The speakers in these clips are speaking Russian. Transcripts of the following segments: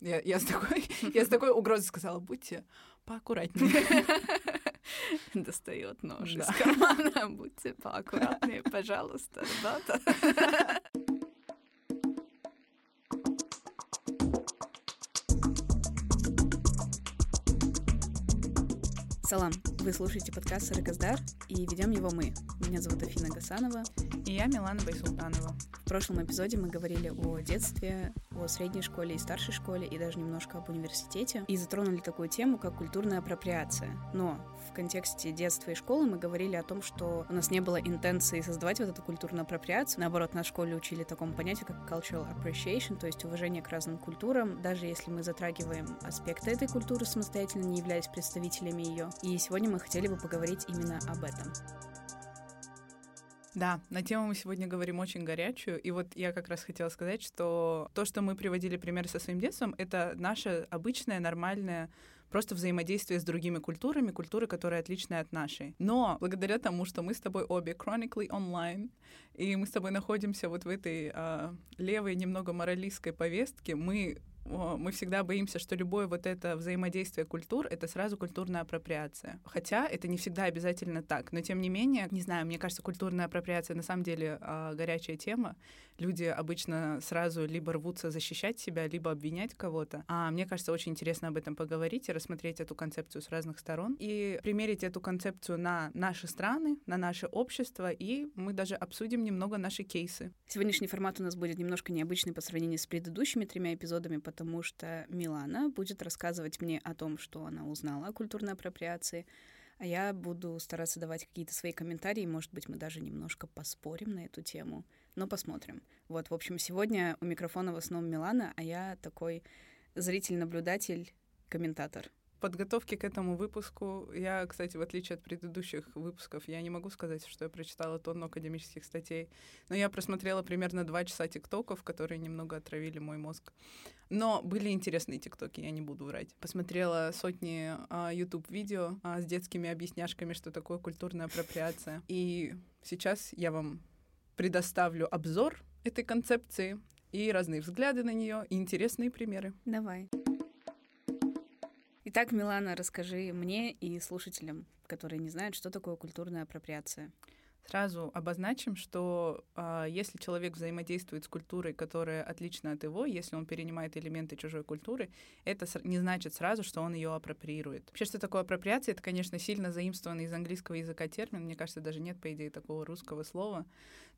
Я, я, с такой, я с такой угрозой сказала, будьте поаккуратнее. Достает нож из кармана. Будьте поаккуратнее, пожалуйста, ребята. Салам, вы слушаете подкаст «Сарказдар», и ведем его мы. Меня зовут Афина Гасанова. И я Милана Байсултанова. В прошлом эпизоде мы говорили о детстве, о средней школе и старшей школе, и даже немножко об университете, и затронули такую тему, как культурная апроприация. Но в контексте детства и школы мы говорили о том, что у нас не было интенции создавать вот эту культурную апроприацию. Наоборот, нас в школе учили такому понятию, как cultural appreciation, то есть уважение к разным культурам, даже если мы затрагиваем аспекты этой культуры самостоятельно, не являясь представителями ее. И сегодня мы хотели бы поговорить именно об этом. Да, на тему мы сегодня говорим очень горячую. И вот я как раз хотела сказать, что то, что мы приводили примеры со своим детством, это наше обычное, нормальное просто взаимодействие с другими культурами, культуры, которые отличны от нашей. Но благодаря тому, что мы с тобой обе chronically online, и мы с тобой находимся вот в этой э, левой, немного моралистской повестке, мы мы всегда боимся, что любое вот это взаимодействие культур — это сразу культурная апроприация. Хотя это не всегда обязательно так. Но тем не менее, не знаю, мне кажется, культурная апроприация на самом деле э, горячая тема. Люди обычно сразу либо рвутся защищать себя, либо обвинять кого-то. А мне кажется, очень интересно об этом поговорить и рассмотреть эту концепцию с разных сторон и примерить эту концепцию на наши страны, на наше общество, и мы даже обсудим немного наши кейсы. Сегодняшний формат у нас будет немножко необычный по сравнению с предыдущими тремя эпизодами, потому что Милана будет рассказывать мне о том, что она узнала о культурной апроприации, а я буду стараться давать какие-то свои комментарии, может быть, мы даже немножко поспорим на эту тему, но посмотрим. Вот, в общем, сегодня у микрофона в основном Милана, а я такой зритель-наблюдатель, комментатор подготовке к этому выпуску я, кстати, в отличие от предыдущих выпусков, я не могу сказать, что я прочитала тонну академических статей, но я просмотрела примерно два часа тиктоков, которые немного отравили мой мозг. Но были интересные тиктоки, я не буду врать. Посмотрела сотни а, YouTube-видео а, с детскими объясняшками, что такое культурная апроприация. И сейчас я вам предоставлю обзор этой концепции и разные взгляды на нее и интересные примеры. Давай. Итак, Милана, расскажи мне и слушателям, которые не знают, что такое культурная апроприация. Сразу обозначим, что э, если человек взаимодействует с культурой, которая отлична от его, если он перенимает элементы чужой культуры, это не значит сразу, что он ее апроприирует. Вообще, что такое апроприация? Это, конечно, сильно заимствованный из английского языка термин. Мне кажется, даже нет, по идее, такого русского слова.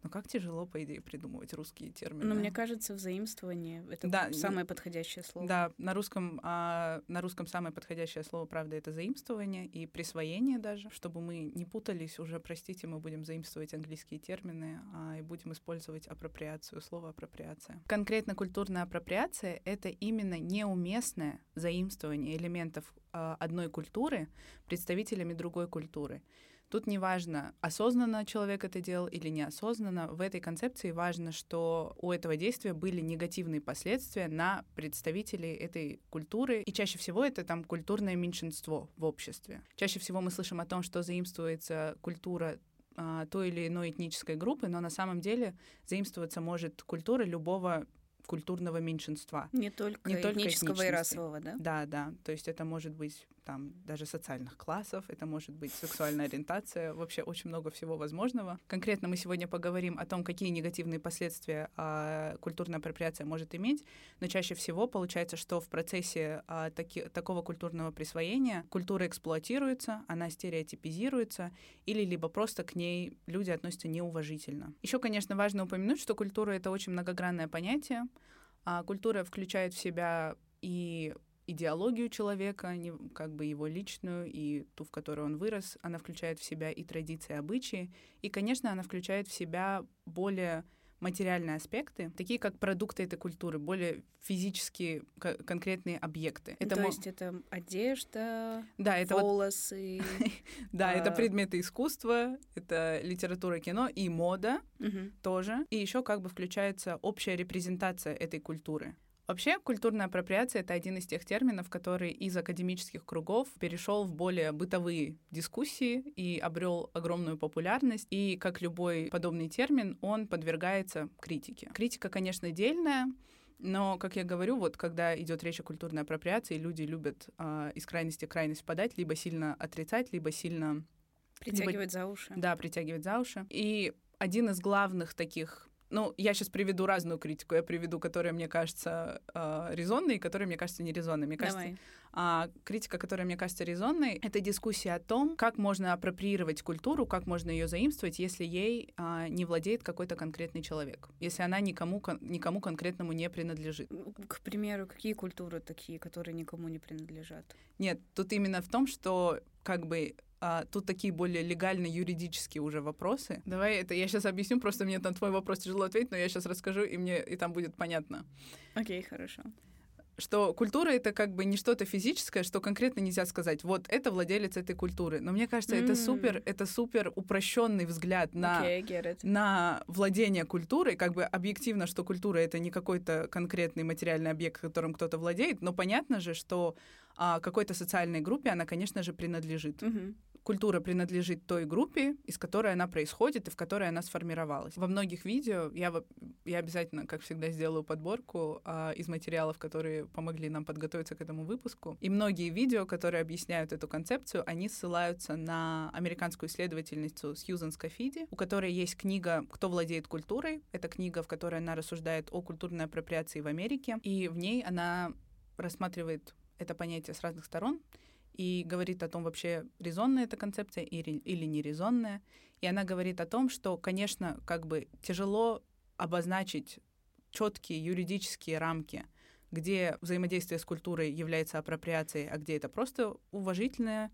Но как тяжело, по идее, придумывать русские термины. Ну, мне кажется, взаимствование — это да, самое подходящее слово. Да, на русском, а, на русском самое подходящее слово, правда, это заимствование и присвоение даже. Чтобы мы не путались, уже, простите, мы будем заимствовать английские термины а, и будем использовать апроприацию, слово апроприация. Конкретно культурная апроприация — это именно неуместное заимствование элементов а, одной культуры представителями другой культуры. Тут не важно, осознанно человек это делал или неосознанно. В этой концепции важно, что у этого действия были негативные последствия на представителей этой культуры. И чаще всего это там культурное меньшинство в обществе. Чаще всего мы слышим о том, что заимствуется культура а, той или иной этнической группы, но на самом деле заимствоваться может культура любого культурного меньшинства. Не только не этнического только и расового, да? Да, да. То есть это может быть там даже социальных классов, это может быть сексуальная ориентация, вообще очень много всего возможного. Конкретно мы сегодня поговорим о том, какие негативные последствия а, культурная апроприация может иметь, но чаще всего получается, что в процессе а, таки, такого культурного присвоения культура эксплуатируется, она стереотипизируется, или либо просто к ней люди относятся неуважительно. Еще, конечно, важно упомянуть, что культура — это очень многогранное понятие, а культура включает в себя и идеологию человека, не, как бы его личную и ту, в которой он вырос, она включает в себя и традиции, и обычаи, и, конечно, она включает в себя более материальные аспекты, такие как продукты этой культуры, более физические конкретные объекты. Это То есть это одежда, да, это волосы. Да, это а. предметы искусства, это литература, кино и мода тоже. И еще как бы включается общая репрезентация этой культуры. Вообще, культурная апроприация — это один из тех терминов, который из академических кругов перешел в более бытовые дискуссии и обрел огромную популярность. И, как любой подобный термин, он подвергается критике. Критика, конечно, дельная, Но, как я говорю, вот когда идет речь о культурной апроприации, люди любят э, из крайности в крайность подать, либо сильно отрицать, либо сильно... Притягивать либо, за уши. Да, притягивать за уши. И один из главных таких ну, я сейчас приведу разную критику. Я приведу, которая мне кажется э, резонной, и которая мне кажется нерезонной. Мне кажется, Давай. А критика, которая мне кажется резонной, это дискуссия о том, как можно апроприировать культуру, как можно ее заимствовать, если ей а, не владеет какой-то конкретный человек, если она никому, кон- никому конкретному не принадлежит. К примеру, какие культуры такие, которые никому не принадлежат? Нет, тут именно в том, что как бы а, тут такие более легальные юридические уже вопросы. Давай это я сейчас объясню, просто мне на твой вопрос тяжело ответить, но я сейчас расскажу, и мне и там будет понятно. Окей, okay, хорошо что культура это как бы не что-то физическое, что конкретно нельзя сказать, вот это владелец этой культуры. Но мне кажется, mm. это супер, это супер упрощенный взгляд на, okay, на владение культурой. Как бы объективно, что культура это не какой-то конкретный материальный объект, которым кто-то владеет, но понятно же, что а, какой-то социальной группе она, конечно же, принадлежит. Mm-hmm культура принадлежит той группе, из которой она происходит и в которой она сформировалась. Во многих видео я, я обязательно, как всегда, сделаю подборку а, из материалов, которые помогли нам подготовиться к этому выпуску. И многие видео, которые объясняют эту концепцию, они ссылаются на американскую исследовательницу Сьюзан Скафиди, у которой есть книга «Кто владеет культурой?». Это книга, в которой она рассуждает о культурной апроприации в Америке, и в ней она рассматривает это понятие с разных сторон и говорит о том, вообще резонная эта концепция или, нерезонная. И она говорит о том, что, конечно, как бы тяжело обозначить четкие юридические рамки, где взаимодействие с культурой является апроприацией, а где это просто уважительное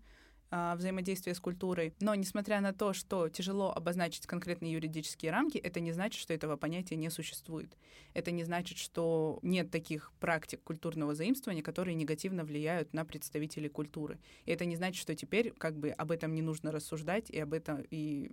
взаимодействия с культурой. Но несмотря на то, что тяжело обозначить конкретные юридические рамки, это не значит, что этого понятия не существует. Это не значит, что нет таких практик культурного заимствования, которые негативно влияют на представителей культуры. И это не значит, что теперь как бы об этом не нужно рассуждать, и об этом и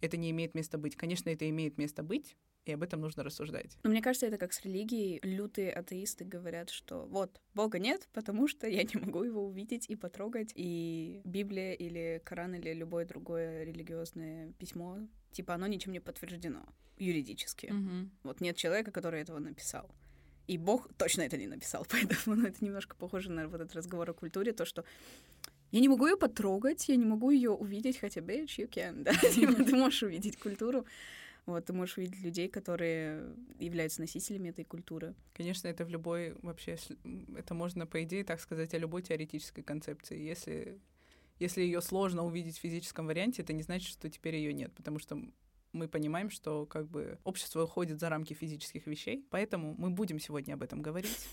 это не имеет места быть. Конечно, это имеет место быть, и об этом нужно рассуждать. Но мне кажется, это как с религией. Лютые атеисты говорят, что вот, Бога нет, потому что я не могу его увидеть и потрогать. И Библия или Коран или любое другое религиозное письмо, типа оно ничем не подтверждено юридически. Угу. Вот нет человека, который этого написал. И Бог точно это не написал, поэтому ну, это немножко похоже на вот этот разговор о культуре, то, что я не могу ее потрогать, я не могу ее увидеть, хотя, bitch, you can, да, типа, ты можешь увидеть культуру, вот, ты можешь увидеть людей, которые являются носителями этой культуры. Конечно, это в любой вообще, это можно, по идее, так сказать, о любой теоретической концепции. Если, если ее сложно увидеть в физическом варианте, это не значит, что теперь ее нет, потому что мы понимаем, что как бы общество уходит за рамки физических вещей, поэтому мы будем сегодня об этом говорить.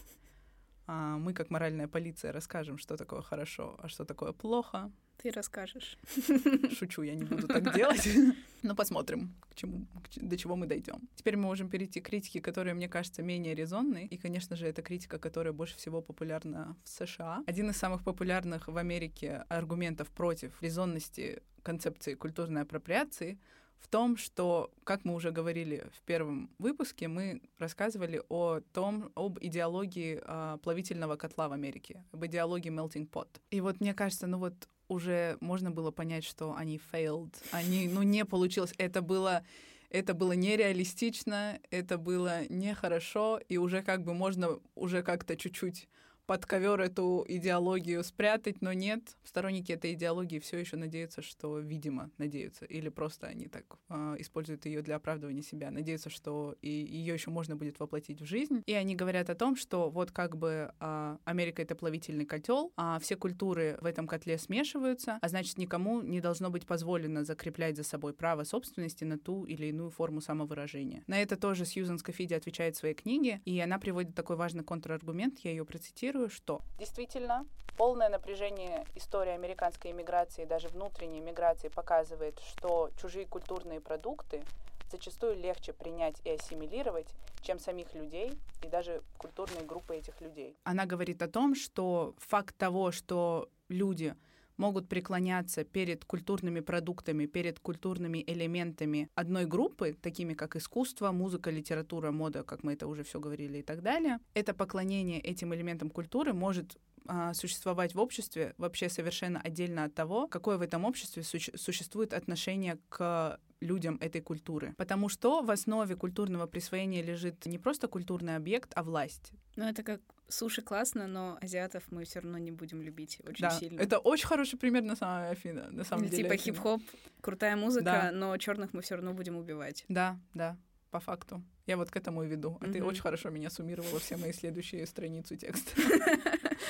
А мы, как моральная полиция, расскажем, что такое хорошо, а что такое плохо. Ты расскажешь. Шучу, я не буду так делать. Но посмотрим, к чему, до чего мы дойдем. Теперь мы можем перейти к критике, которая, мне кажется, менее резонной. И, конечно же, это критика, которая больше всего популярна в США. Один из самых популярных в Америке аргументов против резонности концепции культурной апроприации в том, что, как мы уже говорили в первом выпуске, мы рассказывали о том, об идеологии э, плавительного котла в Америке, об идеологии melting pot. И вот мне кажется, ну вот уже можно было понять, что они failed, они, ну, не получилось. Это было, это было нереалистично, это было нехорошо, и уже как бы можно уже как-то чуть-чуть под ковер эту идеологию спрятать, но нет. Сторонники этой идеологии все еще надеются, что, видимо, надеются, или просто они так э, используют ее для оправдывания себя, надеются, что и ее еще можно будет воплотить в жизнь. И они говорят о том, что вот как бы э, Америка это плавительный котел, а все культуры в этом котле смешиваются, а значит никому не должно быть позволено закреплять за собой право собственности на ту или иную форму самовыражения. На это тоже Сьюзан Скафиди отвечает в своей книге, и она приводит такой важный контраргумент, я ее процитирую цитирую, что «Действительно, полное напряжение истории американской иммиграции, даже внутренней иммиграции, показывает, что чужие культурные продукты зачастую легче принять и ассимилировать, чем самих людей и даже культурные группы этих людей. Она говорит о том, что факт того, что люди могут преклоняться перед культурными продуктами, перед культурными элементами одной группы, такими как искусство, музыка, литература, мода, как мы это уже все говорили и так далее. Это поклонение этим элементам культуры может а, существовать в обществе вообще совершенно отдельно от того, какое в этом обществе суще- существует отношение к людям этой культуры. Потому что в основе культурного присвоения лежит не просто культурный объект, а власть. Ну, это как суши классно, но азиатов мы все равно не будем любить очень да, сильно. это очень хороший пример на самом, Афина, на самом Или деле. типа хип-хоп, крутая музыка, Да. но черных мы все равно будем убивать. Да, да, по факту. Я вот к этому и веду. А ты Мгм. очень хорошо меня суммировала все мои следующие страницы текста.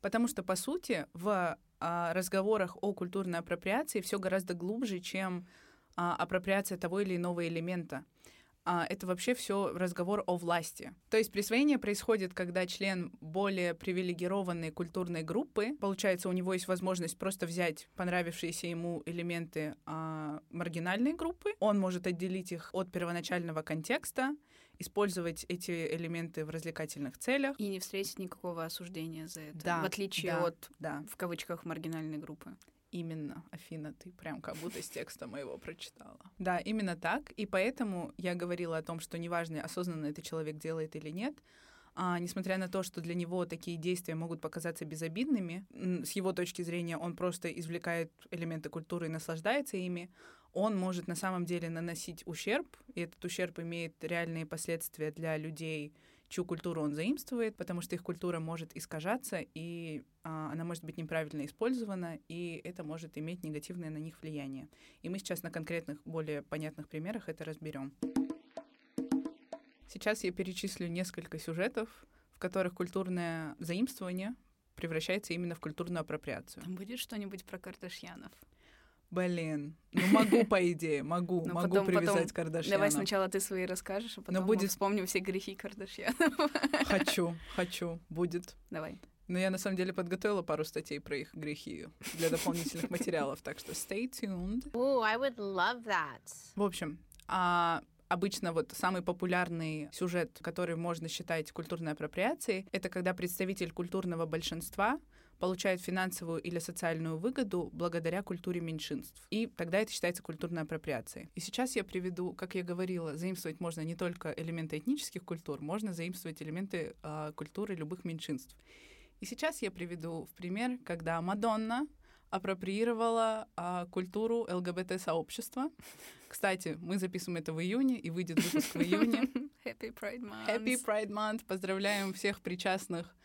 Потому что, по сути, в а, разговорах о культурной апроприации все гораздо глубже, чем а, апроприация того или иного элемента. А, это вообще все разговор о власти. То есть присвоение происходит, когда член более привилегированной культурной группы, получается, у него есть возможность просто взять понравившиеся ему элементы а, маргинальной группы, он может отделить их от первоначального контекста, использовать эти элементы в развлекательных целях. И не встретить никакого осуждения за это. Да, в отличие да. от, Да, в кавычках, маргинальной группы. Именно, Афина, ты прям как будто с текста моего прочитала. Да, именно так. И поэтому я говорила о том, что неважно, осознанно это человек делает или нет, а, несмотря на то, что для него такие действия могут показаться безобидными, с его точки зрения он просто извлекает элементы культуры и наслаждается ими, он может на самом деле наносить ущерб, и этот ущерб имеет реальные последствия для людей, чью культуру он заимствует, потому что их культура может искажаться, и а, она может быть неправильно использована, и это может иметь негативное на них влияние. И мы сейчас на конкретных, более понятных примерах это разберем. Сейчас я перечислю несколько сюжетов, в которых культурное заимствование превращается именно в культурную апроприацию. Там будет что-нибудь про Кардашьянов? Блин, ну могу, по идее, могу, Ну, могу потом- привязать потом Кардашьяна. Давай сначала ты свои расскажешь, а потом будет- мы вспомним все грехи Кардашьянов. Хочу, хочу, будет. Давай. Но я на самом деле подготовила пару статей про их грехи для дополнительных материалов, так что stay tuned. Ooh, I would love that. В общем, а обычно вот самый популярный сюжет, который можно считать культурной апроприацией, это когда представитель культурного большинства получает финансовую или социальную выгоду благодаря культуре меньшинств. И тогда это считается культурной апроприацией. И сейчас я приведу, как я говорила, заимствовать можно не только элементы этнических культур, можно заимствовать элементы а, культуры любых меньшинств. И сейчас я приведу в пример, когда Мадонна апроприировала а, культуру ЛГБТ-сообщества. Кстати, мы записываем это в июне, и выйдет выпуск в июне. Happy Pride Month. Happy Pride Month! Поздравляем всех причастных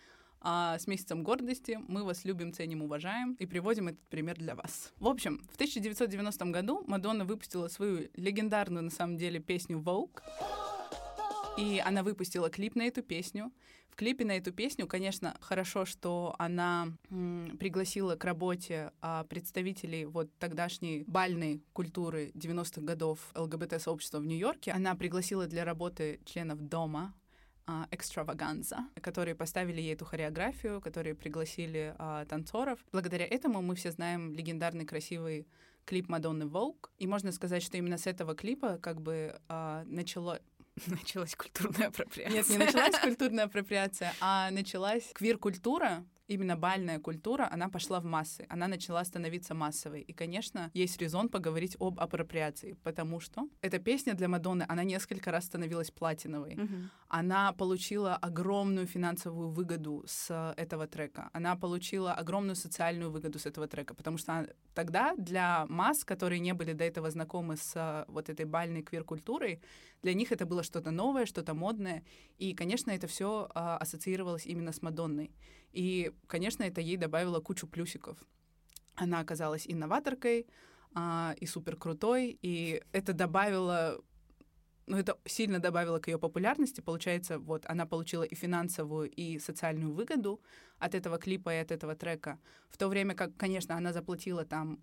а, с месяцем гордости. Мы вас любим, ценим, уважаем и приводим этот пример для вас. В общем, в 1990 году Мадонна выпустила свою легендарную, на самом деле, песню Vogue. И она выпустила клип на эту песню. В клипе на эту песню, конечно, хорошо, что она м, пригласила к работе а, представителей вот тогдашней бальной культуры 90-х годов ЛГБТ-сообщества в Нью-Йорке. Она пригласила для работы членов дома экстраваганза, которые поставили ей эту хореографию, которые пригласили а, танцоров. Благодаря этому мы все знаем легендарный красивый клип Мадонны Vogue. И можно сказать, что именно с этого клипа как бы а, начало... Началась культурная апроприация. Нет, не началась культурная апроприация, а началась квир-культура, именно бальная культура, она пошла в массы, она начала становиться массовой. И, конечно, есть резон поговорить об апроприации, потому что эта песня для Мадонны, она несколько раз становилась платиновой. Мгм. Она получила огромную финансовую выгоду с этого трека. Она получила огромную социальную выгоду с этого трека, потому что она- тогда для масс, которые не были до этого знакомы с а, вот этой бальной квир-культурой, для них это было что-то новое, что-то модное. И, конечно, это все ассоциировалось именно с Мадонной. И, конечно, это ей добавило кучу плюсиков. Она оказалась инноваторкой а, и супер крутой, и это добавило ну, это сильно добавило к ее популярности. Получается, вот она получила и финансовую, и социальную выгоду от этого клипа и от этого трека. В то время как, конечно, она заплатила там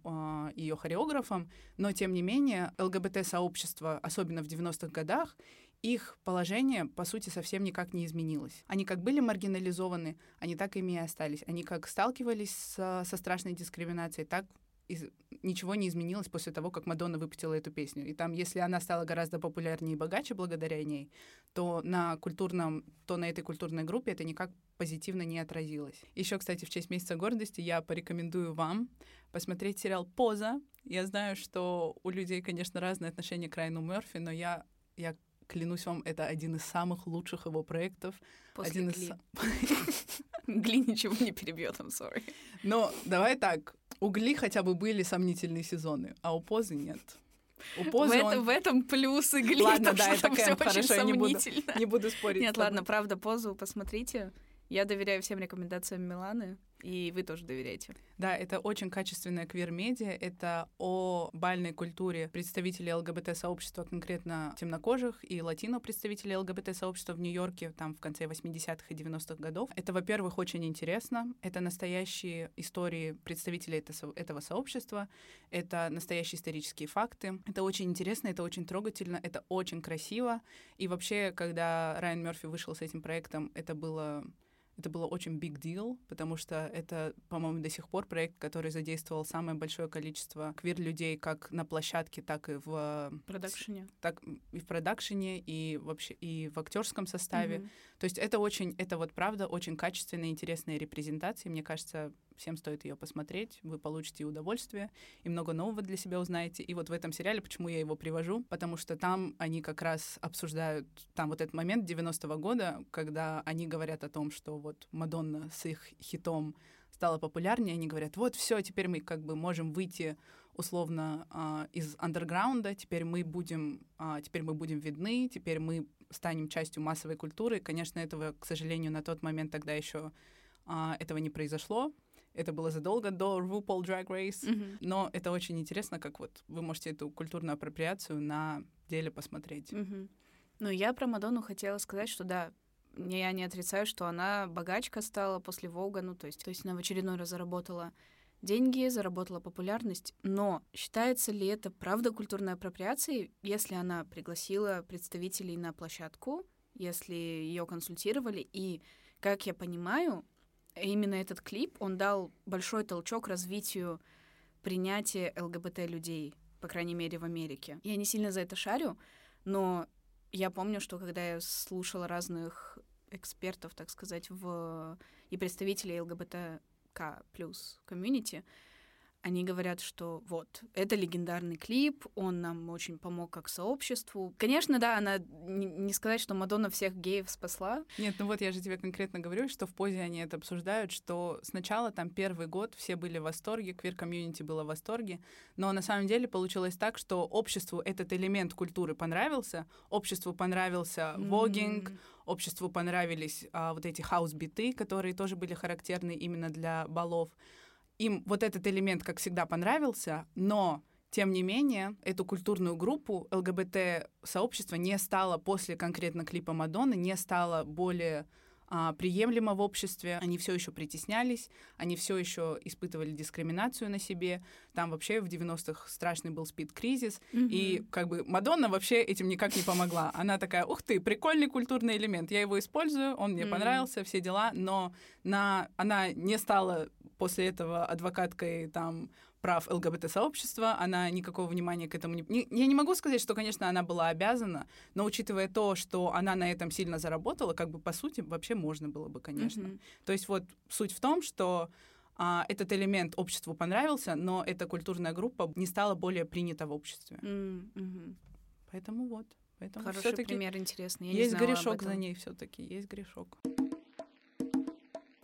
ее хореографам, но тем не менее ЛГБТ-сообщество, особенно в 90-х годах, их положение, по сути, совсем никак не изменилось. Они как были маргинализованы, они так ими и остались. Они как сталкивались со, со страшной дискриминацией, так из- ничего не изменилось после того, как Мадонна выпустила эту песню. И там, если она стала гораздо популярнее и богаче благодаря ней, то на культурном, то на этой культурной группе это никак позитивно не отразилось. Еще, кстати, в честь месяца гордости я порекомендую вам посмотреть сериал «Поза». Я знаю, что у людей, конечно, разные отношения к Райану Мерфи, но я, я клянусь вам, это один из самых лучших его проектов. После один из Гли. са- Гли ничего не перебьет, I'm sorry. Но давай так, у Гли хотя бы были сомнительные сезоны, а у Позы нет. У Позы в, он... это, в этом плюс и Гли, Ладно, то, да, что это всё Кэмп, очень хорошо, я не буду, сомнительно. не буду спорить. Нет, ладно, правда, позу посмотрите. Я доверяю всем рекомендациям Миланы, и вы тоже доверяете. Да, это очень качественная квир-медиа. Это о бальной культуре представителей ЛГБТ-сообщества, конкретно темнокожих и латино-представителей ЛГБТ-сообщества в Нью-Йорке, там в конце 80-х и 90-х годов. Это, во-первых, очень интересно. Это настоящие истории представителей этого сообщества. Это настоящие исторические факты. Это очень интересно, это очень трогательно, это очень красиво. И вообще, когда Райан Мерфи вышел с этим проектом, это было это было очень big deal, потому что это, по-моему, до сих пор проект, который задействовал самое большое количество квир-людей как на площадке, так и в продакшене. так и в продакшене, и вообще и в актерском составе. Мгм. То есть это очень, это вот правда очень качественная, интересная репрезентация. Мне кажется, всем стоит ее посмотреть. Вы получите удовольствие, и много нового для себя узнаете. И вот в этом сериале, почему я его привожу, потому что там они как раз обсуждают, там вот этот момент 90-го года, когда они говорят о том, что вот Мадонна с их хитом стала популярнее, они говорят, вот все, теперь мы как бы можем выйти условно а, из андерграунда, теперь мы будем, а, теперь мы будем видны, теперь мы станем частью массовой культуры. Конечно, этого, к сожалению, на тот момент тогда еще а, этого не произошло. Это было задолго до RuPaul Drag Race. Мгм. Но это очень интересно, как вот вы можете эту культурную апроприацию на деле посмотреть. Мгм. Ну, я про Мадонну хотела сказать, что да, я не отрицаю, что она богачка стала после Вога, ну, то есть, то есть она в очередной раз заработала деньги, заработала популярность, но считается ли это правда культурной апроприацией, если она пригласила представителей на площадку, если ее консультировали, и, как я понимаю, именно этот клип, он дал большой толчок развитию принятия ЛГБТ-людей, по крайней мере, в Америке. Я не сильно за это шарю, но я помню, что когда я слушала разных экспертов, так сказать, в... и представителей ЛГБТК плюс комьюнити, они говорят, что вот, это легендарный клип, он нам очень помог как сообществу. Конечно, да, она не, сказать, что Мадонна всех геев спасла. Нет, ну вот я же тебе конкретно говорю, что в позе они это обсуждают, что сначала там первый год все были в восторге, квир-комьюнити было в восторге, но на самом деле получилось так, что обществу этот элемент культуры понравился, обществу понравился вогинг, М, обществу понравились а, вот эти хаус-биты, которые тоже были характерны именно для балов. Им вот этот элемент, как всегда, понравился, но тем не менее, эту культурную группу ЛГБТ-сообщество не стало после конкретно клипа Мадонны, не стало более а, приемлемо в обществе. Они все еще притеснялись, они все еще испытывали дискриминацию на себе. Там вообще в 90-х страшный был спид-кризис. И мгм. как бы Мадонна вообще этим никак не помогла. Она такая, ух ты, прикольный культурный элемент, я его использую, он мне Мгм. понравился, все дела, но на... она не стала после этого адвокаткой там прав ЛГБТ-сообщества, она никакого внимания к этому не... Я не могу сказать, что, конечно, она была обязана, но учитывая то, что она на этом сильно заработала, как бы, по сути, вообще можно было бы, конечно. Мгм. То есть вот суть в том, что а, этот элемент обществу понравился, но эта культурная группа не стала более принята в обществе. Мгм. Поэтому вот. Поэтому Хороший пример интересный. Я есть грешок за ней все-таки, есть грешок.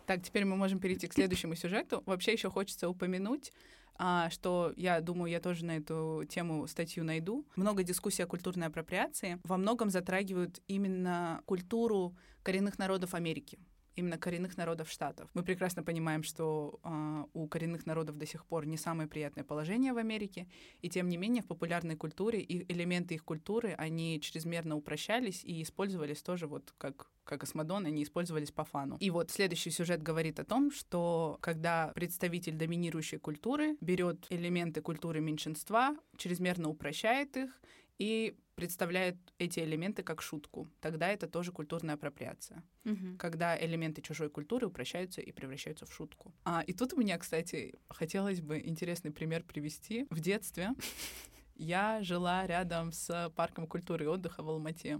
Так, теперь мы можем перейти к следующему сюжету. Вообще еще хочется упомянуть, а, что я думаю, я тоже на эту тему статью найду. Много дискуссий о культурной апроприации во многом затрагивают именно культуру коренных народов Америки именно коренных народов штатов. Мы прекрасно понимаем, что а, у коренных народов до сих пор не самое приятное положение в Америке, и тем не менее в популярной культуре и элементы их культуры, они чрезмерно упрощались и использовались тоже вот как как Мадонной, они использовались по фану. И вот следующий сюжет говорит о том, что когда представитель доминирующей культуры берет элементы культуры меньшинства, чрезмерно упрощает их и представляет эти элементы как шутку. Тогда это тоже культурная апроприация. Мгм. Когда элементы чужой культуры упрощаются и превращаются в шутку. А, и тут у меня, кстати, хотелось бы интересный пример привести. В детстве я жила рядом с парком культуры и отдыха в Алмате.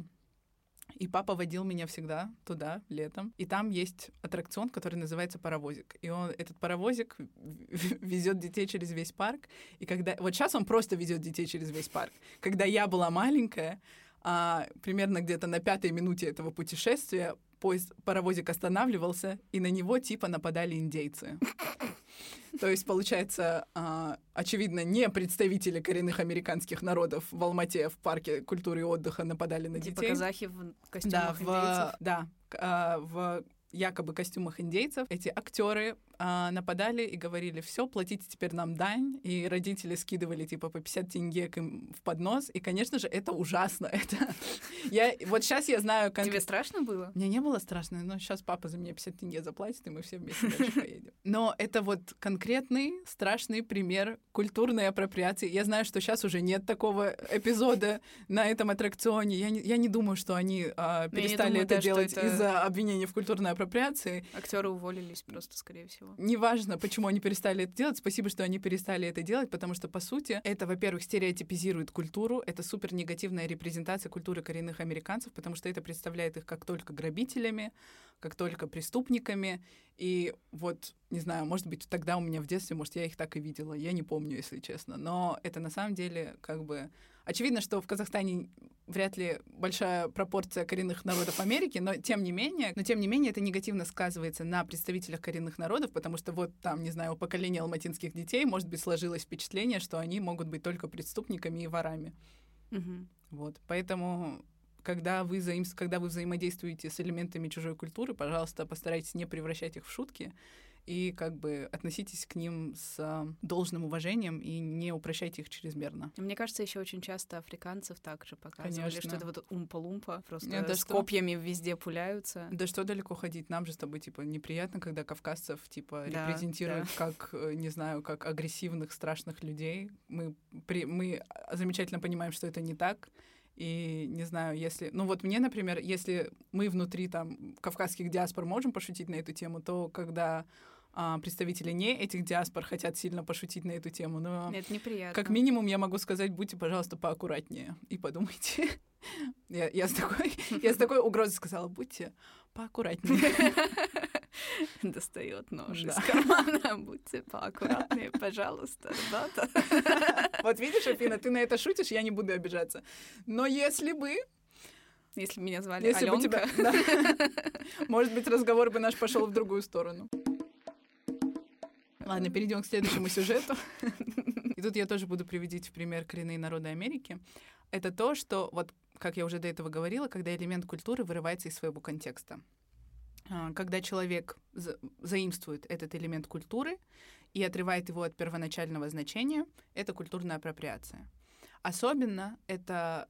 И папа водил меня всегда туда летом. И там есть аттракцион, который называется паровозик. И он, этот паровозик везет детей через весь парк. И когда... Вот сейчас он просто везет детей через весь парк. Когда я была маленькая, а, примерно где-то на пятой минуте этого путешествия поезд, паровозик останавливался, и на него типа нападали индейцы. То есть, получается, а, очевидно, не представители коренных американских народов в Алмате в парке культуры и отдыха нападали на Типа детей. казахи в Да, костюмах в, индейцев. да, к- а, в якобы костюмах индейцев эти актеры а, нападали и говорили, все, платите теперь нам дань, и родители скидывали типа по 50 тенге к им в поднос, и, конечно же, это ужасно. Это я вот сейчас я знаю, кон- Тебе страшно было? мне не было страшно, но сейчас папа за меня 50 тенге заплатит, и мы все вместе дальше поедем. Но это вот конкретный страшный пример культурной апроприации. Я знаю, что сейчас уже нет такого эпизода на этом аттракционе. Я не, я не думаю, что они а, перестали думаю, это да, делать это- из-за обвинений в культурной апроприации. Актеры уволились просто, скорее всего. Неважно, почему они перестали это делать. Спасибо, что они перестали это делать, потому что, по сути, это, во-первых, стереотипизирует культуру, это супер негативная репрезентация культуры коренных американцев, потому что это представляет их как только грабителями, как только преступниками. И вот, не знаю, может быть, тогда у меня в детстве, может, я их так и видела. Я не помню, если честно. Но это на самом деле как бы... Очевидно, что в Казахстане вряд ли большая пропорция коренных народов Америки, но тем не менее, но тем не менее это негативно сказывается на представителях коренных народов, потому что вот там, не знаю, у поколения алматинских детей, может быть, сложилось впечатление, что они могут быть только преступниками и ворами. Мгм. Вот, поэтому когда вы, заим... когда вы взаимодействуете с элементами чужой культуры, пожалуйста, постарайтесь не превращать их в шутки и как бы относитесь к ним с а, должным уважением и не упрощайте их чрезмерно. Мне кажется, еще очень часто африканцев также показывали, что Конечно. это вот умпа-лумпа, просто Нет, да с что? копьями везде пуляются. Да что далеко ходить? Нам же с тобой, типа, неприятно, когда кавказцев, типа, Да, репрезентируют как, э, не знаю, как агрессивных, страшных людей. Мы, при, мы замечательно понимаем, что это не так. И не знаю, если... Ну вот мне, например, если мы внутри там кавказских диаспор можем пошутить на эту тему, то когда а, представители не этих диаспор хотят сильно пошутить на эту тему, но Это неприятно. как минимум я могу сказать, будьте, пожалуйста, поаккуратнее и подумайте. Я, я, с такой, я с такой угрозой сказала, будьте поаккуратнее. Достает нож Да. из кармана. Будьте поаккуратнее, пожалуйста, ребята. Вот видишь, Афина, ты на это шутишь, я не буду обижаться. Но если бы, Если бы меня звали если бы Аленка. тебя... да. Может быть, разговор бы наш пошел в другую сторону. Ладно, перейдем к следующему сюжету. И тут я тоже буду приводить в пример коренные народы Америки. Это то, что, вот как я уже до этого говорила, когда элемент культуры вырывается из своего контекста. А, Когда человек за- заимствует этот элемент культуры и отрывает его от первоначального значения, это культурная апроприация. Особенно это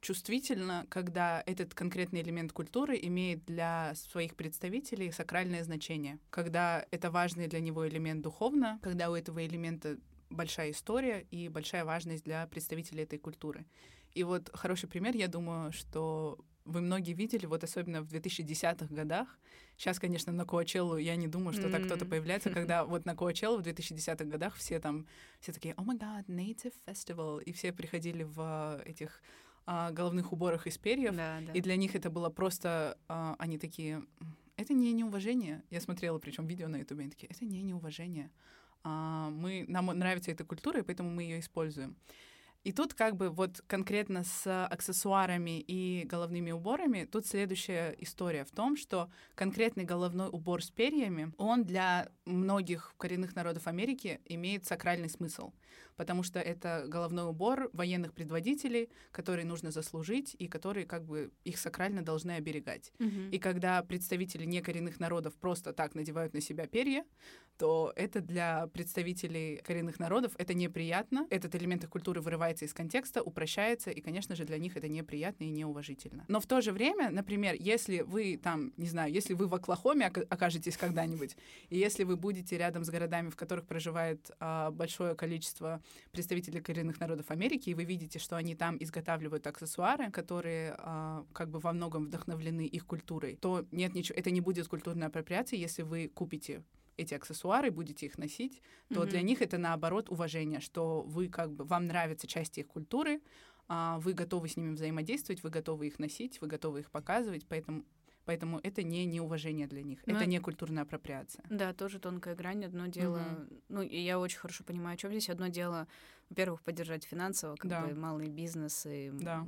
чувствительно, когда этот конкретный элемент культуры имеет для своих представителей сакральное значение, когда это важный для него элемент духовно, когда у этого элемента большая история и большая важность для представителей этой культуры. И вот хороший пример, я думаю, что вы многие видели, вот особенно в 2010-х годах. Сейчас, конечно, на Коачеллу я не думаю, что так кто-то появляется, когда вот на Коачеллу в 2010-х годах все там, все такие, о май гад, Native Festival, и все приходили в а, этих а, головных уборах из перьев, Да, да. и для них это было просто, а, они такие, «М, это не неуважение. Я смотрела, причем видео на ютубе, они такие, это не неуважение. А, мы, нам нравится эта культура, и поэтому мы ее используем. И тут как бы вот конкретно с аксессуарами и головными уборами, тут следующая история в том, что конкретный головной убор с перьями, он для многих коренных народов Америки имеет сакральный смысл, потому что это головной убор военных предводителей, которые нужно заслужить и которые как бы их сакрально должны оберегать. Мгм. И когда представители некоренных народов просто так надевают на себя перья, то это для представителей коренных народов это неприятно. Этот элемент их культуры вырывается из контекста, упрощается, и, конечно же, для них это неприятно и неуважительно. Но в то же время, например, если вы там, не знаю, если вы в Оклахоме ока- окажетесь когда-нибудь, и если вы будете рядом с городами, в которых проживает а, большое количество представителей коренных народов Америки, и вы видите, что они там изготавливают аксессуары, которые а, как бы во многом вдохновлены их культурой, то нет ничего, это не будет культурной апроприацией, если вы купите эти аксессуары, будете их носить, то Мгм. для них это наоборот уважение, что вы как бы вам нравятся части их культуры, а, вы готовы с ними взаимодействовать, вы готовы их носить, вы готовы их показывать, поэтому Поэтому это не неуважение для них, Ну, это не культурная апроприация. Да, тоже тонкая грань. Одно дело, Мгм. ну, и я очень хорошо понимаю, о чем здесь. Одно дело, во-первых, поддержать финансово как Да. бы малые бизнесы м, Да.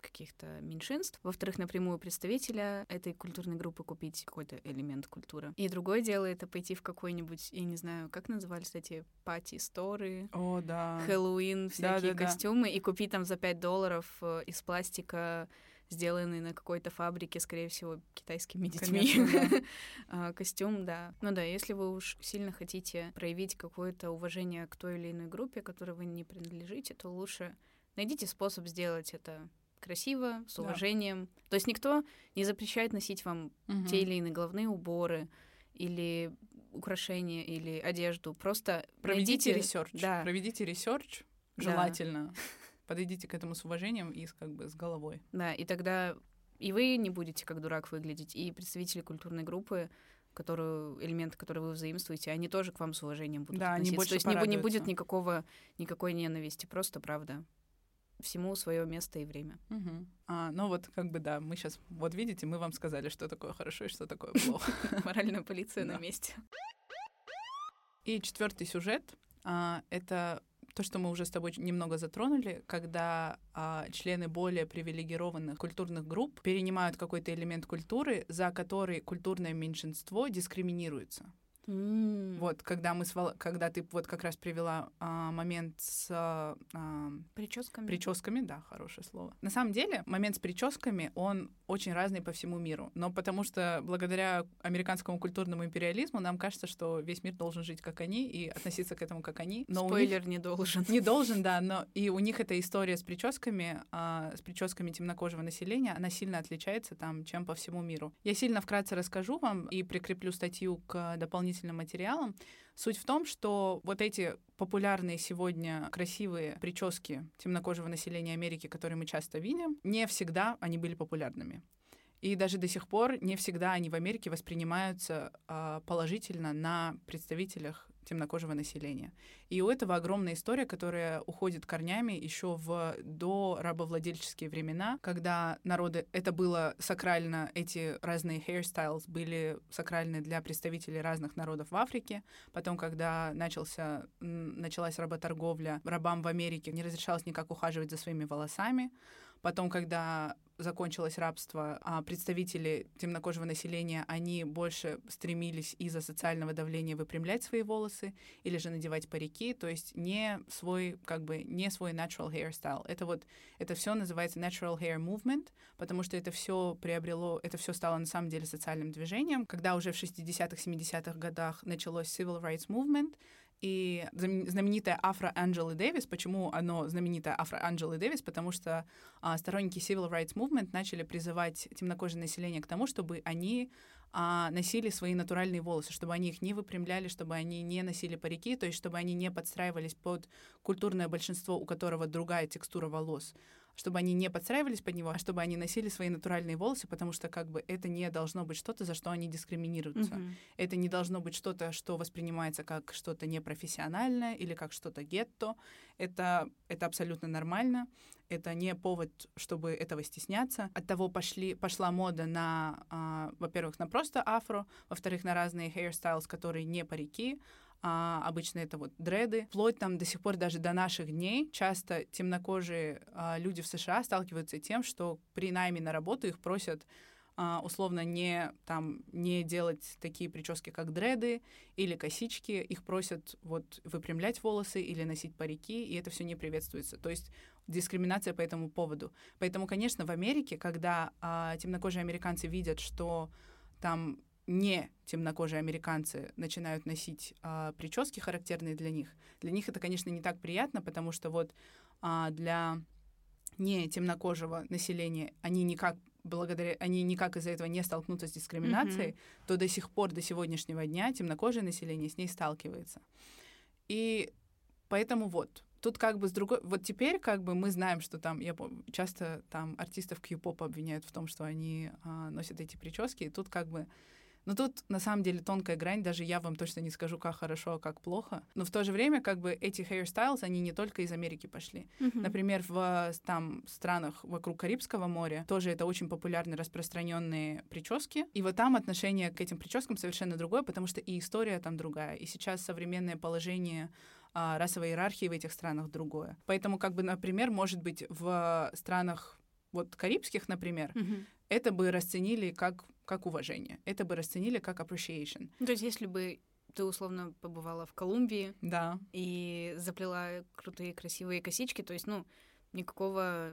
каких-то меньшинств. Во-вторых, напрямую представителя этой культурной группы купить какой-то элемент культуры. И другое дело это пойти в какой-нибудь, я не знаю, как назывались эти пати-сторы, О, да. Хэллоуин, всякие Да-да-да. костюмы, и купить там за 5 долларов э, из пластика сделанный на какой-то фабрике, скорее всего, китайскими детьми. Конечно, да. А, Костюм, да. Ну да, если вы уж сильно хотите проявить какое-то уважение к той или иной группе, которой вы не принадлежите, то лучше найдите способ сделать это красиво, с Да. уважением. То есть никто не запрещает носить вам те или иные головные уборы или украшения или одежду. Просто Проведите найдите... research. Да. Проведите research, Да. Подойдите к этому с уважением и с, как бы с головой. Да, и тогда и вы не будете как дурак выглядеть, и представители культурной группы, которую, элементы, которые вы взаимствуете, они тоже к вам с уважением будут Да, они относиться. больше То есть не, бу- не будет порадуются. никакого, никакой ненависти, просто правда. Всему свое место и время. Мгм. А, ну вот, как бы, да, мы сейчас, вот видите, мы вам сказали, что такое хорошо и что такое плохо. Моральная полиция на месте. И четвертый сюжет а, это то, что мы уже с тобой немного затронули, когда а, члены более привилегированных культурных групп перенимают какой-то элемент культуры, за который культурное меньшинство дискриминируется. Вот, когда мы с Вол- когда ты вот как раз привела а, момент с а, Прическами. Прическами, да, хорошее слово. На самом деле, момент с прическами, он очень разный по всему миру. Но потому что благодаря американскому культурному империализму нам кажется, что весь мир должен жить как они и относиться к этому как они. Но у них Спойлер не должен. не должен, да, но и у них эта история с прическами, а, с прическами темнокожего населения, она сильно отличается там, чем по всему миру. Я сильно вкратце расскажу вам и прикреплю статью к дополнительным материалам. Суть в том, что вот эти популярные сегодня красивые прически темнокожего населения Америки, которые мы часто видим, не всегда они были популярными. И даже до сих пор не всегда они в Америке воспринимаются а, положительно на представителях темнокожего населения. И у этого огромная история, которая уходит корнями еще в до рабовладельческие времена, когда народы это было сакрально, эти разные hairstyles были сакральны для представителей разных народов в Африке. Потом, когда начался, началась работорговля, рабам в Америке не разрешалось никак ухаживать за своими волосами. Потом, когда закончилось рабство, а представители темнокожего населения, они больше стремились из-за социального давления выпрямлять свои волосы или же надевать парики, то есть не свой, как бы, не свой natural hairstyle. Это вот, это все называется natural hair movement, потому что это все приобрело, это все стало на самом деле социальным движением. Когда уже в 60-х, 70-х годах началось civil rights movement, и знам- знаменитая афро Анджелы Дэвис, почему оно знаменитое афро Анджелы Дэвис? Потому что а, сторонники Civil Rights Movement начали призывать темнокожее население к тому, чтобы они а, носили свои натуральные волосы, чтобы они их не выпрямляли, чтобы они не носили парики, то есть чтобы они не подстраивались под культурное большинство, у которого другая текстура волос чтобы они не подстраивались под него, а чтобы они носили свои натуральные волосы, потому что как бы это не должно быть что-то, за что они дискриминируются. Мгм. Это не должно быть что-то, что воспринимается как что-то непрофессиональное или как что-то гетто. Это, это абсолютно нормально. Это не повод, чтобы этого стесняться. От того пошли, пошла мода на, а, во-первых, на просто афро, во-вторых, на разные hairstyles, которые не парики, а, обычно это вот дреды. Вплоть там до сих пор даже до наших дней часто темнокожие а, люди в США сталкиваются тем, что при найме на работу их просят а, условно не там не делать такие прически, как дреды или косички, их просят вот выпрямлять волосы или носить парики, и это все не приветствуется. То есть дискриминация по этому поводу. Поэтому, конечно, в Америке, когда а, темнокожие американцы видят, что там не темнокожие американцы начинают носить а, прически, характерные для них, для них это, конечно, не так приятно, потому что вот а, для не темнокожего населения они никак благодаря они никак из-за этого не столкнутся с дискриминацией, то до сих пор, до сегодняшнего дня темнокожее население с ней сталкивается. И поэтому вот, тут как бы с другой... Вот теперь как бы мы знаем, что там, я часто там артистов кью-поп обвиняют в том, что они а, носят эти прически, и тут как бы Но тут на самом деле тонкая грань, даже я вам точно не скажу, как хорошо, а как плохо. Но в то же время, как бы эти hairstyles, они не только из Америки пошли. Мгм. Например, в там странах вокруг Карибского моря тоже это очень популярные распространенные прически. И вот там отношение к этим прическам совершенно другое, потому что и история там другая. И сейчас современное положение а, расовой иерархии в этих странах другое. Поэтому, как бы, например, может быть, в странах вот карибских, например, Мгм. это бы расценили как, как уважение. Это бы расценили как appreciation. Ну, То есть, если бы ты условно побывала в Колумбии Да. и заплела крутые красивые косички, то есть, ну, никакого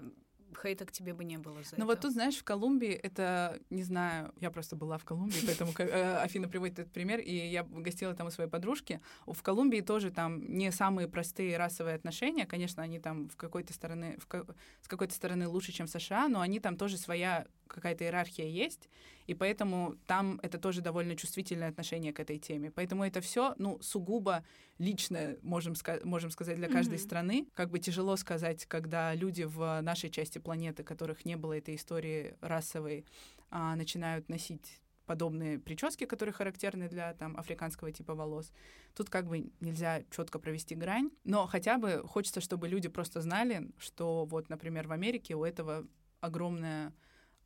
хейта к тебе бы не было за Но это. вот тут, знаешь, в Колумбии это, не знаю, я просто была в Колумбии, поэтому э, Афина приводит этот пример, и я гостила там у своей подружки. В Колумбии тоже там не самые простые расовые отношения, конечно, они там в какой-то стороны, в с какой-то стороны лучше, чем в США, но они там тоже своя какая-то иерархия есть, и поэтому там это тоже довольно чувствительное отношение к этой теме. Поэтому это все, ну, сугубо личное, можем, ска- можем сказать, для каждой Мгм. страны. Как бы тяжело сказать, когда люди в нашей части планеты, которых не было этой истории расовой, а, начинают носить подобные прически, которые характерны для там африканского типа волос. Тут как бы нельзя четко провести грань, но хотя бы хочется, чтобы люди просто знали, что вот, например, в Америке у этого огромная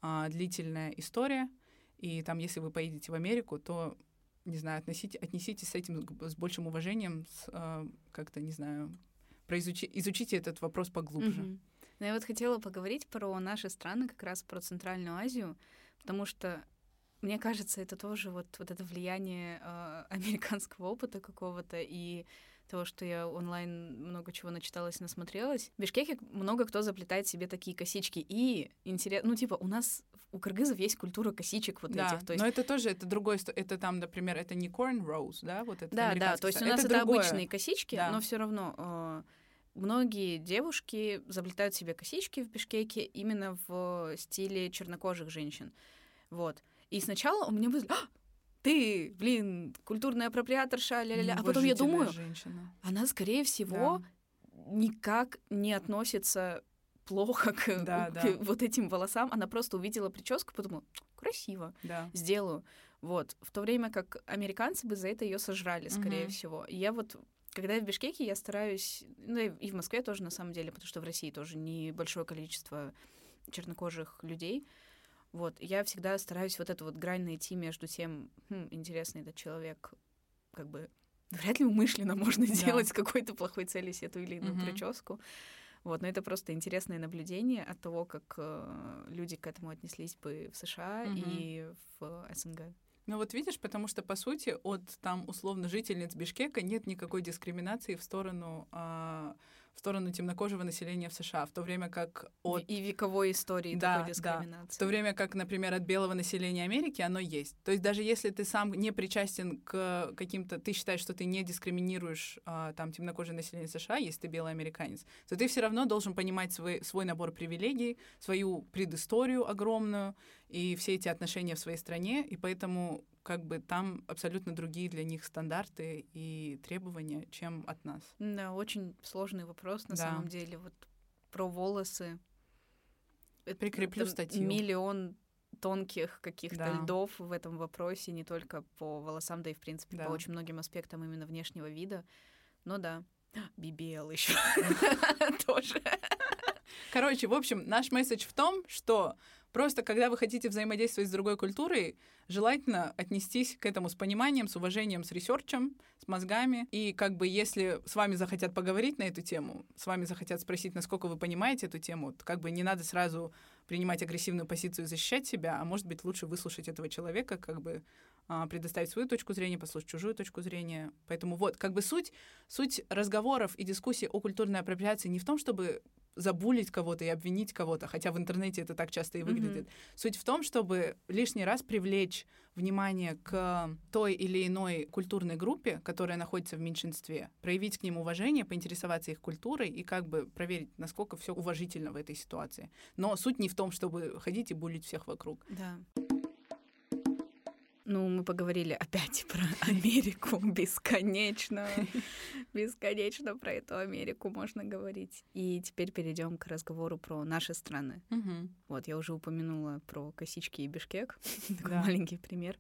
а, длительная история, и там, если вы поедете в Америку, то не знаю, относите, отнеситесь с этим с большим уважением, с, а, как-то, не знаю, произучи, изучите этот вопрос поглубже. Мгм. Ну, я вот хотела поговорить про наши страны, как раз про Центральную Азию, потому что мне кажется, это тоже вот, вот это влияние э, американского опыта какого-то и того, что я онлайн много чего начиталась, насмотрелась. В Бишкеке много кто заплетает себе такие косички. И интересно, ну, типа, у нас, у кыргызов есть культура косичек вот да, этих. То есть но это тоже, это другой, это там, например, это не cornrows, да, вот это Да, да, то есть у нас это, другое. обычные косички, Да. но все равно э, многие девушки заплетают себе косички в Бишкеке именно в стиле чернокожих женщин. Вот. И сначала у меня было «А, ты, блин, культурная апроприаторша, ля-ля-ля. А потом я думаю, женщина. она, скорее всего, никак не относится плохо к, Да, к да. вот этим волосам. Она просто увидела прическу, подумала, красиво Да. сделаю. Вот. В то время как американцы бы за это ее сожрали, скорее Мгм. всего. И я вот, когда я в Бишкеке, я стараюсь, ну и в Москве тоже, на самом деле, потому что в России тоже небольшое количество чернокожих людей. Вот. Я всегда стараюсь вот эту вот грань найти между тем, хм, интересный этот человек, как бы вряд ли умышленно можно Да. сделать с какой-то плохой целью себе ту или иную Мгм. прическу. Вот, но это просто интересное наблюдение от того, как э, люди к этому отнеслись бы в США Мгм. и в СНГ. Ну вот видишь, потому что, по сути, от там условно жительниц Бишкека нет никакой дискриминации в сторону, а, в сторону темнокожего населения в США, в то время как от И вековой истории Да, такой да. дискриминации. В то время как, например, от белого населения Америки оно есть. То есть даже если ты сам не причастен к каким-то... Ты считаешь, что ты не дискриминируешь а, там темнокожее население США, если ты белый американец, то ты все равно должен понимать свой, свой набор привилегий, свою предысторию огромную и все эти отношения в своей стране, и поэтому как бы там абсолютно другие для них стандарты и требования, чем от нас. Да, очень сложный вопрос на Да. самом деле. Вот про волосы. Прикреплю это статью. Миллион тонких каких-то Да. льдов в этом вопросе, не только по волосам, да и, в принципе, Да. по очень многим аспектам именно внешнего вида. Но да, BBL еще тоже. Короче, в общем, наш месседж в том, что просто когда вы хотите взаимодействовать с другой культурой, желательно отнестись к этому с пониманием, с уважением, с ресерчем, с мозгами. И как бы если с вами захотят поговорить на эту тему, с вами захотят спросить, насколько вы понимаете эту тему, как бы не надо сразу принимать агрессивную позицию и защищать себя, а может быть лучше выслушать этого человека, как бы предоставить свою точку зрения, послушать чужую точку зрения. Поэтому вот, как бы суть, суть разговоров и дискуссий о культурной апроприации не в том, чтобы забулить кого-то и обвинить кого-то, хотя в интернете это так часто и выглядит. Суть в том, чтобы лишний раз привлечь внимание к той или иной культурной группе, которая находится в меньшинстве, проявить к ним уважение, поинтересоваться их культурой и как бы проверить, насколько все уважительно в этой ситуации. Но суть не в том, чтобы ходить и булить всех вокруг. Да. Ну, мы поговорили опять про Америку бесконечно. Бесконечно про эту Америку можно говорить. И теперь перейдем к разговору про наши страны. Вот, я уже упомянула про косички и Бишкек. Такой Да. маленький пример.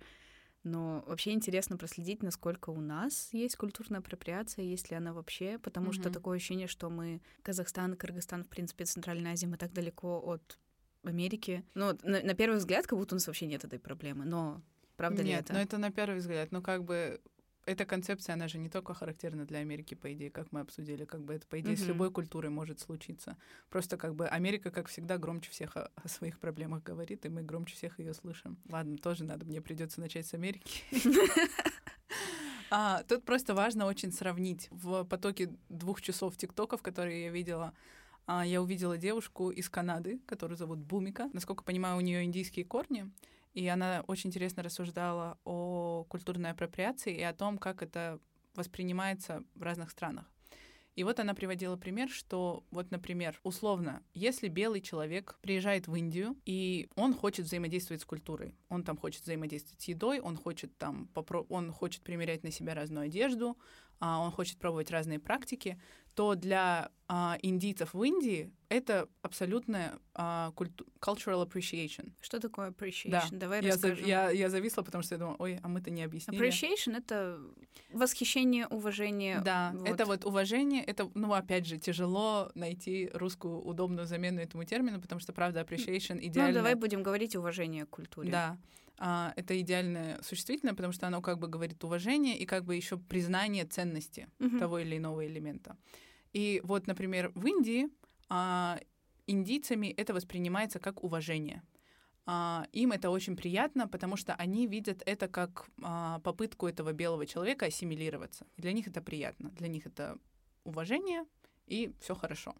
Но вообще интересно проследить, насколько у нас есть культурная апроприация, есть ли она вообще, потому mm-hmm. что такое ощущение, что мы Казахстан, Кыргызстан, в принципе, Центральная Азия, мы так далеко от Америки. Ну, на, на первый взгляд, как будто у нас вообще нет этой проблемы, но правда Нет, ли это? но это на первый взгляд. Ну, как бы эта концепция, она же не только характерна для Америки, по идее, как мы обсудили, как бы это, по идее, mm-hmm. с любой культурой может случиться. Просто как бы Америка, как всегда, громче всех о, о своих проблемах говорит, и мы громче всех ее слышим. Ладно, тоже надо, мне придется начать с Америки. А, тут просто важно очень сравнить. В потоке двух часов тиктоков, которые я видела, а, я увидела девушку из Канады, которую зовут Бумика. Насколько понимаю, у нее индийские корни. И она очень интересно рассуждала о культурной апроприации и о том, как это воспринимается в разных странах. И вот она приводила пример, что вот, например, условно, если белый человек приезжает в Индию, и он хочет взаимодействовать с культурой, он там хочет взаимодействовать с едой, он хочет там, попро- он хочет примерять на себя разную одежду, а, он хочет пробовать разные практики, то для а, индийцев в Индии это абсолютная а, культу- cultural appreciation. Что такое appreciation? Да. Давай я, расскажем. я, я зависла, потому что я думала, ой, а мы-то не объяснили. Appreciation — это восхищение, уважение. Да, вот. это вот уважение, это, ну, опять же, тяжело найти русскую удобную замену этому термину, потому что, правда, appreciation идеально. Ну, давай будем говорить уважение к культуре. Да, а, это идеальное существительное, потому что оно как бы говорит уважение и как бы еще признание ценности Мгм. того или иного элемента. И вот, например, в Индии а, индийцами это воспринимается как уважение. А, им это очень приятно, потому что они видят это как а, попытку этого белого человека ассимилироваться. И для них это приятно. Для них это уважение, и все хорошо.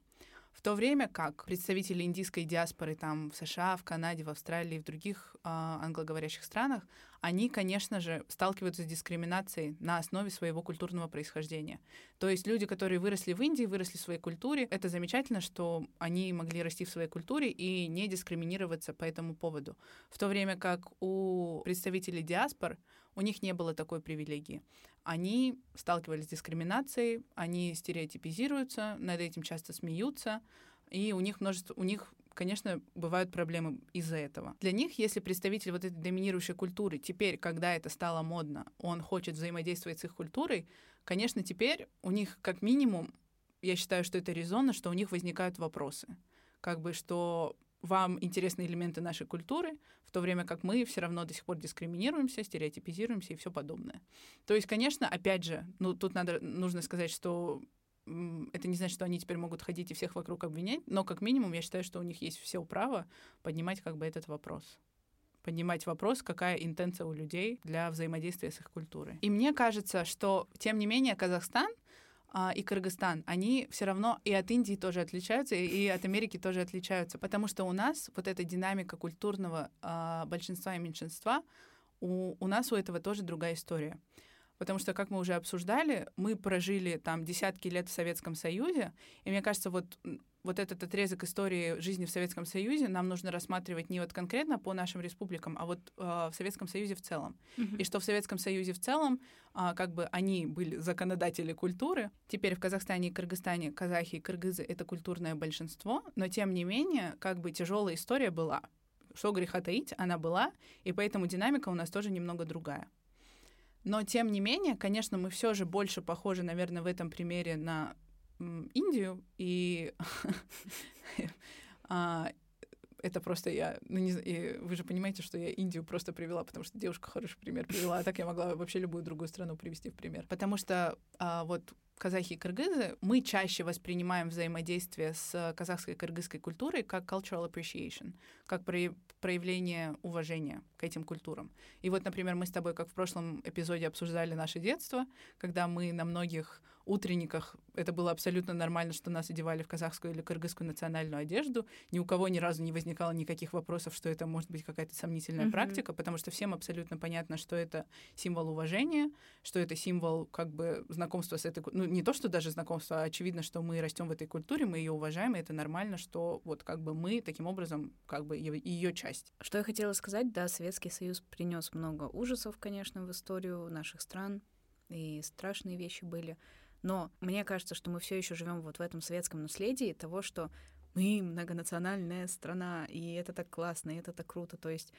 В то время как представители индийской диаспоры там в США, в Канаде, в Австралии, в других а, англоговорящих странах, они, конечно же, сталкиваются с дискриминацией на основе своего культурного происхождения. То есть люди, которые выросли в Индии, выросли в своей культуре, это замечательно, что они могли расти в своей культуре и не дискриминироваться по этому поводу. В то время как у представителей диаспор у них не было такой привилегии. Они сталкивались с дискриминацией, они стереотипизируются, над этим часто смеются, и у них множество, у них конечно, бывают проблемы из-за этого. Для них, если представитель вот этой доминирующей культуры теперь, когда это стало модно, он хочет взаимодействовать с их культурой, конечно, теперь у них как минимум, я считаю, что это резонно, что у них возникают вопросы. Как бы, что вам интересны элементы нашей культуры, в то время как мы все равно до сих пор дискриминируемся, стереотипизируемся и все подобное. То есть, конечно, опять же, ну тут надо, нужно сказать, что это не значит, что они теперь могут ходить и всех вокруг обвинять, но как минимум я считаю, что у них есть все право поднимать как бы этот вопрос поднимать вопрос, какая интенция у людей для взаимодействия с их культурой. И мне кажется, что, тем не менее, Казахстан и Кыргызстан, они все равно и от Индии тоже отличаются, и от Америки тоже отличаются, потому что у нас вот эта динамика культурного а, большинства и меньшинства, у, у нас у этого тоже другая история. Потому что, как мы уже обсуждали, мы прожили там десятки лет в Советском Союзе, и мне кажется, вот вот этот отрезок истории жизни в Советском Союзе нам нужно рассматривать не вот конкретно по нашим республикам, а вот э, в Советском Союзе в целом. Мгм. И что в Советском Союзе в целом, а, как бы они были законодатели культуры. Теперь в Казахстане и Кыргызстане казахи и кыргызы — это культурное большинство, но тем не менее, как бы тяжелая история была. Что греха таить, она была, и поэтому динамика у нас тоже немного другая. Но тем не менее, конечно, мы все же больше похожи, наверное, в этом примере на Индию, и а, это просто я, ну, не, и вы же понимаете, что я Индию просто привела, потому что девушка хороший пример привела, а так я могла вообще любую другую страну привести в пример. Потому что а, вот казахи и кыргызы, мы чаще воспринимаем взаимодействие с казахской и кыргызской культурой как cultural appreciation, как прояв- проявление уважения к этим культурам. И вот, например, мы с тобой, как в прошлом эпизоде, обсуждали наше детство, когда мы на многих утренниках, это было абсолютно нормально, что нас одевали в казахскую или кыргызскую национальную одежду. Ни у кого ни разу не возникало никаких вопросов, что это может быть какая-то сомнительная Мгм. практика, потому что всем абсолютно понятно, что это символ уважения, что это символ как бы знакомства с этой... Ну, не то, что даже знакомства, а очевидно, что мы растем в этой культуре, мы ее уважаем, и это нормально, что вот как бы мы таким образом как бы ее часть. Что я хотела сказать, да, Советский Союз принес много ужасов, конечно, в историю наших стран, и страшные вещи были. Но мне кажется, что мы все еще живем вот в этом советском наследии того, что мы многонациональная страна, и это так классно, и это так круто. То есть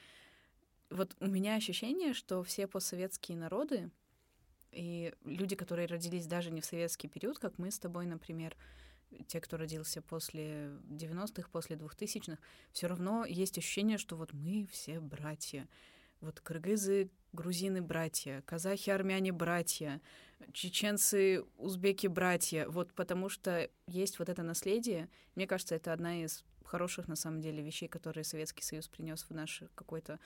Вот у меня ощущение, что все постсоветские народы и люди, которые родились даже не в советский период, как мы с тобой, например, те, кто родился после 90-х, после 2000-х, все равно есть ощущение, что вот мы все братья. Вот кыргызы, грузины братья, казахи, армяне братья, чеченцы, узбеки братья. Вот потому что есть вот это наследие. Мне кажется, это одна из хороших, на самом деле, вещей, которые Советский Союз принес в наше какое-то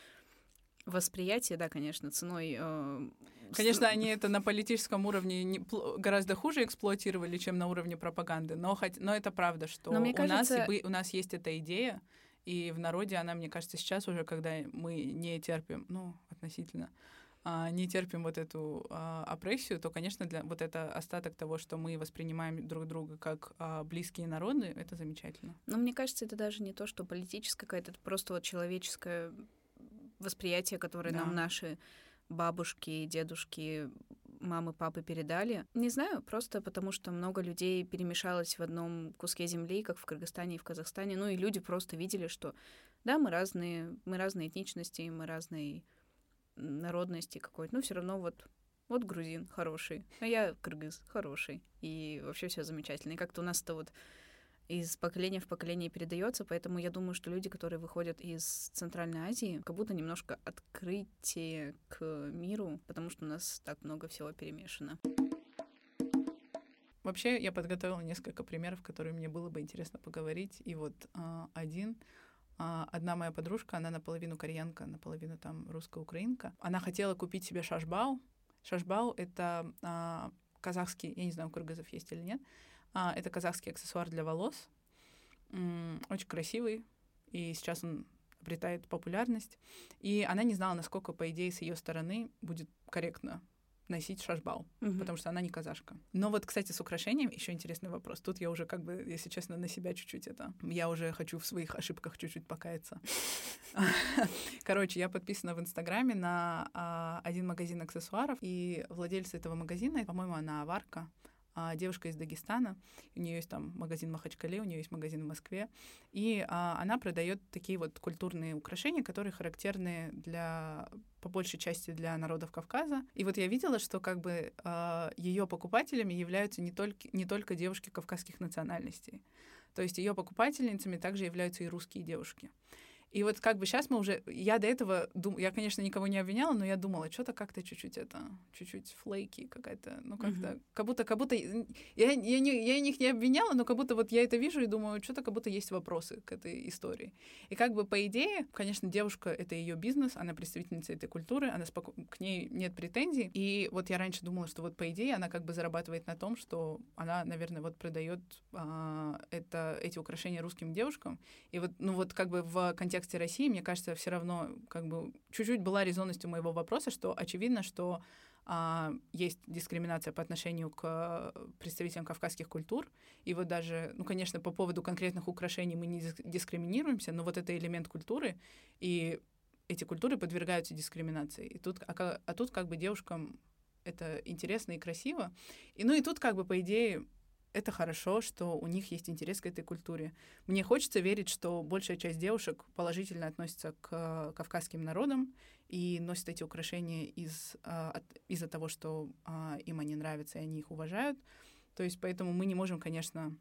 восприятие, да, конечно, ценой... Э, конечно, они это на политическом уровне не, гораздо хуже эксплуатировали, чем на уровне пропаганды, но, хоть, но это правда, что но, у, кажется... нас, у нас есть эта идея, и в народе она, мне кажется, сейчас уже, когда мы не терпим, ну, относительно, а, не терпим вот эту а, опрессию, то, конечно, для вот это остаток того, что мы воспринимаем друг друга как а, близкие народы, это замечательно. Но мне кажется, это даже не то, что политическое какая-то, это просто вот человеческое восприятие, которое да. нам наши бабушки, дедушки, мамы, папы передали. Не знаю, просто потому что много людей перемешалось в одном куске земли, как в Кыргызстане и в Казахстане. Ну и люди просто видели, что да, мы разные, мы разные этничности, мы разные народности какой-то, но все равно вот вот грузин хороший, а я кыргыз хороший, и вообще все замечательно. И как-то у нас это вот из поколения в поколение передается, поэтому я думаю, что люди, которые выходят из Центральной Азии, как будто немножко открытие к миру, потому что у нас так много всего перемешано. Вообще, я подготовила несколько примеров, которые мне было бы интересно поговорить. И вот э, один. Э, одна моя подружка, она наполовину кореянка, наполовину там русско-украинка. Она хотела купить себе шашбау. Шашбау — это э, казахский, я не знаю, у кыргызов есть или нет, а, это казахский аксессуар для волос. Очень красивый. И сейчас он обретает популярность. И она не знала, насколько, по идее, с ее стороны будет корректно носить шашбал, угу. потому что она не казашка. Но вот, кстати, с украшением еще интересный вопрос. Тут я уже как бы, если честно, на себя чуть-чуть это... Я уже хочу в своих ошибках чуть-чуть покаяться. Короче, я подписана в Инстаграме на а, один магазин аксессуаров, и владельца этого магазина, по-моему, она аварка, а, девушка из Дагестана, у нее есть там магазин в Махачкале, у нее есть магазин в Москве, и а, она продает такие вот культурные украшения, которые характерны для по большей части для народов Кавказа. И вот я видела, что как бы э, а, ее покупателями являются не только, не только девушки кавказских национальностей. То есть ее покупательницами также являются и русские девушки. И вот как бы сейчас мы уже... Я до этого... Дум... Я, конечно, никого не обвиняла, но я думала, что-то как-то чуть-чуть это... Чуть-чуть флейки какая-то. Ну, как-то... Mm-hmm. Как будто... Как будто... Я, я, не, я них не обвиняла, но как будто вот я это вижу и думаю, что-то как будто есть вопросы к этой истории. И как бы по идее, конечно, девушка — это ее бизнес, она представительница этой культуры, она споко... к ней нет претензий. И вот я раньше думала, что вот по идее она как бы зарабатывает на том, что она, наверное, вот продает а, это, эти украшения русским девушкам. И вот, ну вот как бы в контексте контексте России, мне кажется, все равно как бы чуть-чуть была резонностью моего вопроса, что очевидно, что а, есть дискриминация по отношению к представителям кавказских культур. И вот даже, ну, конечно, по поводу конкретных украшений мы не дискриминируемся, но вот это элемент культуры, и эти культуры подвергаются дискриминации. И тут, а, а тут как бы девушкам это интересно и красиво. И, ну и тут как бы, по идее, это хорошо, что у них есть интерес к этой культуре. Мне хочется верить, что большая часть девушек положительно относится к кавказским народам и носят эти украшения из, а, из-за того, что а, им они нравятся и они их уважают. То есть поэтому мы не можем, конечно,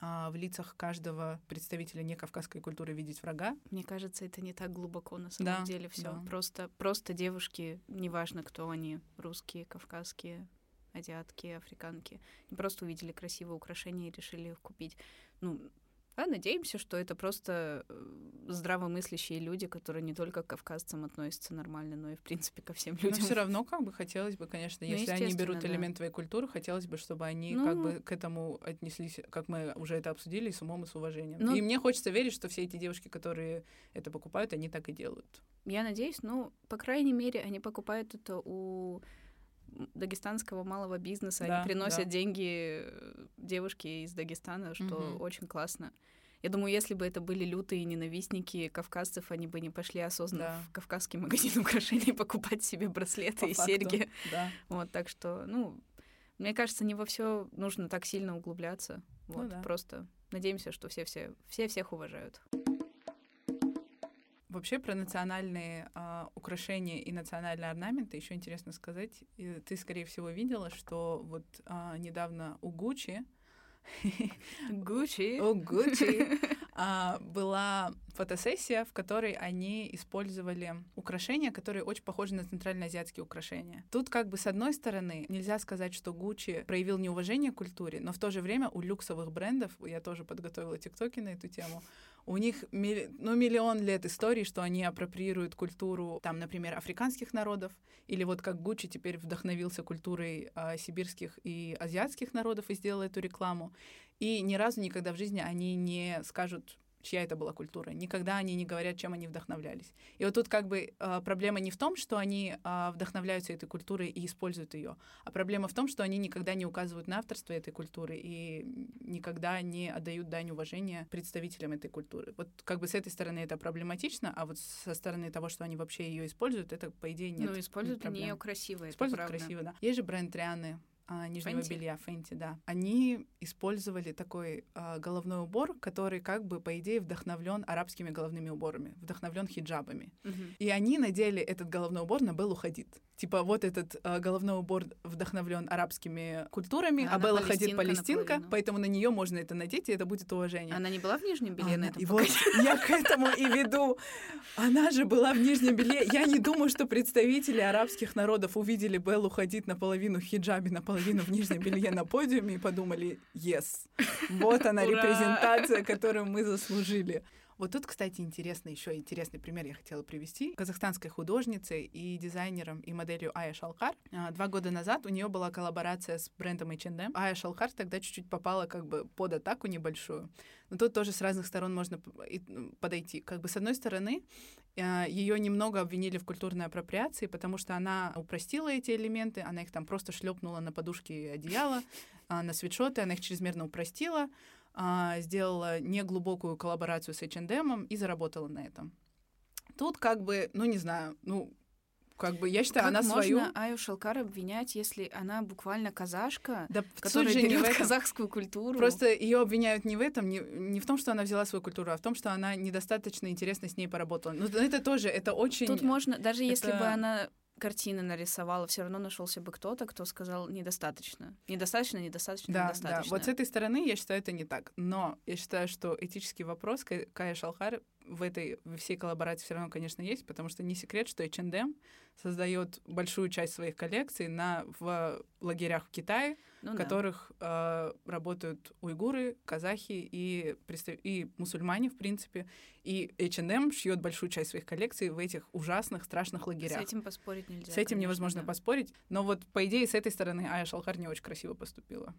а, в лицах каждого представителя некавказской культуры видеть врага. Мне кажется, это не так глубоко на самом да, деле все. Да. Просто, просто девушки, неважно, кто они, русские, кавказские, азиатки, африканки. Не просто увидели красивые украшения и решили их купить. Ну, а надеемся, что это просто э, здравомыслящие люди, которые не только к кавказцам относятся нормально, но и, в принципе, ко всем людям. Но все равно, как бы, хотелось бы, конечно, ну, если они берут да. элемент твоей культуры, хотелось бы, чтобы они ну, как бы к этому отнеслись, как мы уже это обсудили, с умом и с уважением. Ну, и мне хочется верить, что все эти девушки, которые это покупают, они так и делают. Я надеюсь, ну, по крайней мере, они покупают это у дагестанского малого бизнеса. Да, Они приносят да. деньги э, девушке из Дагестана, что угу. очень классно. Я думаю, если бы это были лютые ненавистники кавказцев, они бы не пошли осознанно да. в кавказский магазин украшений покупать себе браслеты По и факту, серьги. Да. Вот, так что, ну, мне кажется, не во все нужно так сильно углубляться. Ну вот, ну, да. просто надеемся, что все все все всех уважают. Вообще про национальные а, украшения и национальные орнаменты еще интересно сказать. И ты, скорее всего, видела, что вот а, недавно у Гуччи Гуччи. у Гуччи а, была фотосессия, в которой они использовали украшения, которые очень похожи на центральноазиатские украшения. Тут как бы с одной стороны нельзя сказать, что Гуччи проявил неуважение к культуре, но в то же время у люксовых брендов, я тоже подготовила тиктоки на эту тему, у них ну, миллион лет истории, что они апроприируют культуру, там, например, африканских народов, или вот как Гуччи теперь вдохновился культурой а, сибирских и азиатских народов и сделал эту рекламу. И ни разу никогда в жизни они не скажут, чья это была культура. Никогда они не говорят, чем они вдохновлялись. И вот тут как бы а, проблема не в том, что они а, вдохновляются этой культурой и используют ее, а проблема в том, что они никогда не указывают на авторство этой культуры и никогда не отдают дань уважения представителям этой культуры. Вот как бы с этой стороны это проблематично, а вот со стороны того, что они вообще ее используют, это по идее нет. ну, используют они ее красиво, это Используют правда. красиво, да. Есть же бренд Рианы а, нижнего Фенти? белья Фенти, да. Они использовали такой а, головной убор, который как бы по идее вдохновлен арабскими головными уборами, вдохновлен хиджабами. Мгм. И они надели этот головной убор на Беллу Хадид. Типа вот этот а, головной убор вдохновлен арабскими культурами, А а, Белла Хадид палестинка наполовину. поэтому на нее можно это надеть, и это будет уважение. Она не была в нижнем белье на Она- этом и вот я к этому и веду. Она же была в нижнем белье. Я не думаю, что представители арабских народов увидели Беллу ходить наполовину в хиджабе, наполовину в нижнем белье на подиуме и подумали, yes, вот она репрезентация, которую мы заслужили. Вот тут, кстати, интересный еще интересный пример я хотела привести. Казахстанской художницей и дизайнером и моделью Ая Шалкар. А, Два года назад у нее была коллаборация с брендом H&M. Ая Шалкар тогда чуть-чуть попала как бы под атаку небольшую. Но тут тоже с разных сторон можно подойти. Как бы с одной стороны, ее немного обвинили в культурной апроприации, потому что она упростила эти элементы, она их там просто шлепнула на подушки и одеяло, а, на свитшоты, она их чрезмерно упростила, а, сделала неглубокую коллаборацию с H&M и заработала на этом. Тут как бы, ну не знаю, ну как бы я считаю, Как она можно свою... Аю Шалкар обвинять, если она буквально казашка, Да, которая же не в берет этом. казахскую культуру? Просто ее обвиняют не в этом, не, не в том, что она взяла свою культуру, а в том, что она недостаточно интересно с ней поработала. Ну, это тоже, это очень... Тут можно, даже если бы это- она картины нарисовала, все равно нашелся бы кто-то, кто сказал недостаточно. Недостаточно, недостаточно, Да, да. недостаточно. Вот с этой стороны я считаю, это не так. Но я считаю, что этический вопрос Ка- Кая Шалхар в этой во всей коллаборации все равно, конечно, есть, потому что не секрет, что H&M создает большую часть своих коллекций на в лагерях в Китае, Ну в да. которых э, работают уйгуры, казахи и, и мусульмане, в принципе. И H&M шьет большую часть своих коллекций в этих ужасных, страшных С лагерях. этим поспорить нельзя. С этим конечно, невозможно да. поспорить. Но вот, по идее, с этой стороны Ая Шалхар не очень красиво поступила.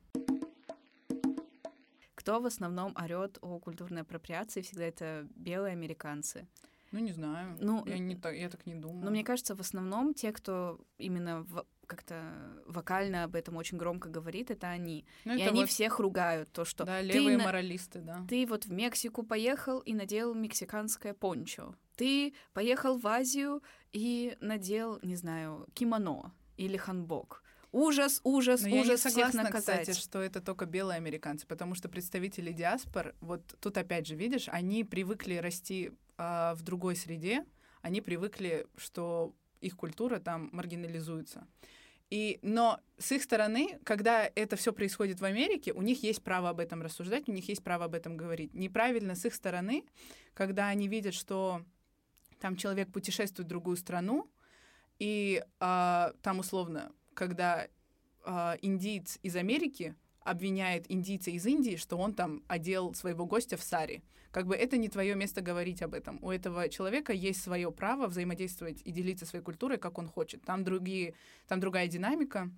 Кто в основном орет о культурной апроприации? Всегда это белые американцы. Ну, не знаю. Ну, я, не так, я так не думаю. Но мне кажется, в основном те, кто именно в- как-то вокально об этом очень громко говорит, это они. Ну, и это они вот, всех ругают, то, что Да, ты, левые на- моралисты, да. ты вот в Мексику поехал и надел мексиканское пончо. Ты поехал в Азию и надел, не знаю, кимоно или ханбок. Ужас, ужас, Но я не ужас всех согласна, наказать. кстати, что это только белые американцы, потому что представители диаспор, вот тут опять же, видишь, они привыкли расти а, в другой среде, они привыкли, что их культура там маргинализуется. И, но с их стороны, когда это все происходит в Америке, у них есть право об этом рассуждать, у них есть право об этом говорить. Неправильно с их стороны, когда они видят, что там человек путешествует в другую страну, и а, там условно, когда а, индиец из Америки обвиняет индийца из Индии, что он там одел своего гостя в сари. Как бы это не твое место говорить об этом. У этого человека есть свое право взаимодействовать и делиться своей культурой, как он хочет. Там другие, там другая динамика.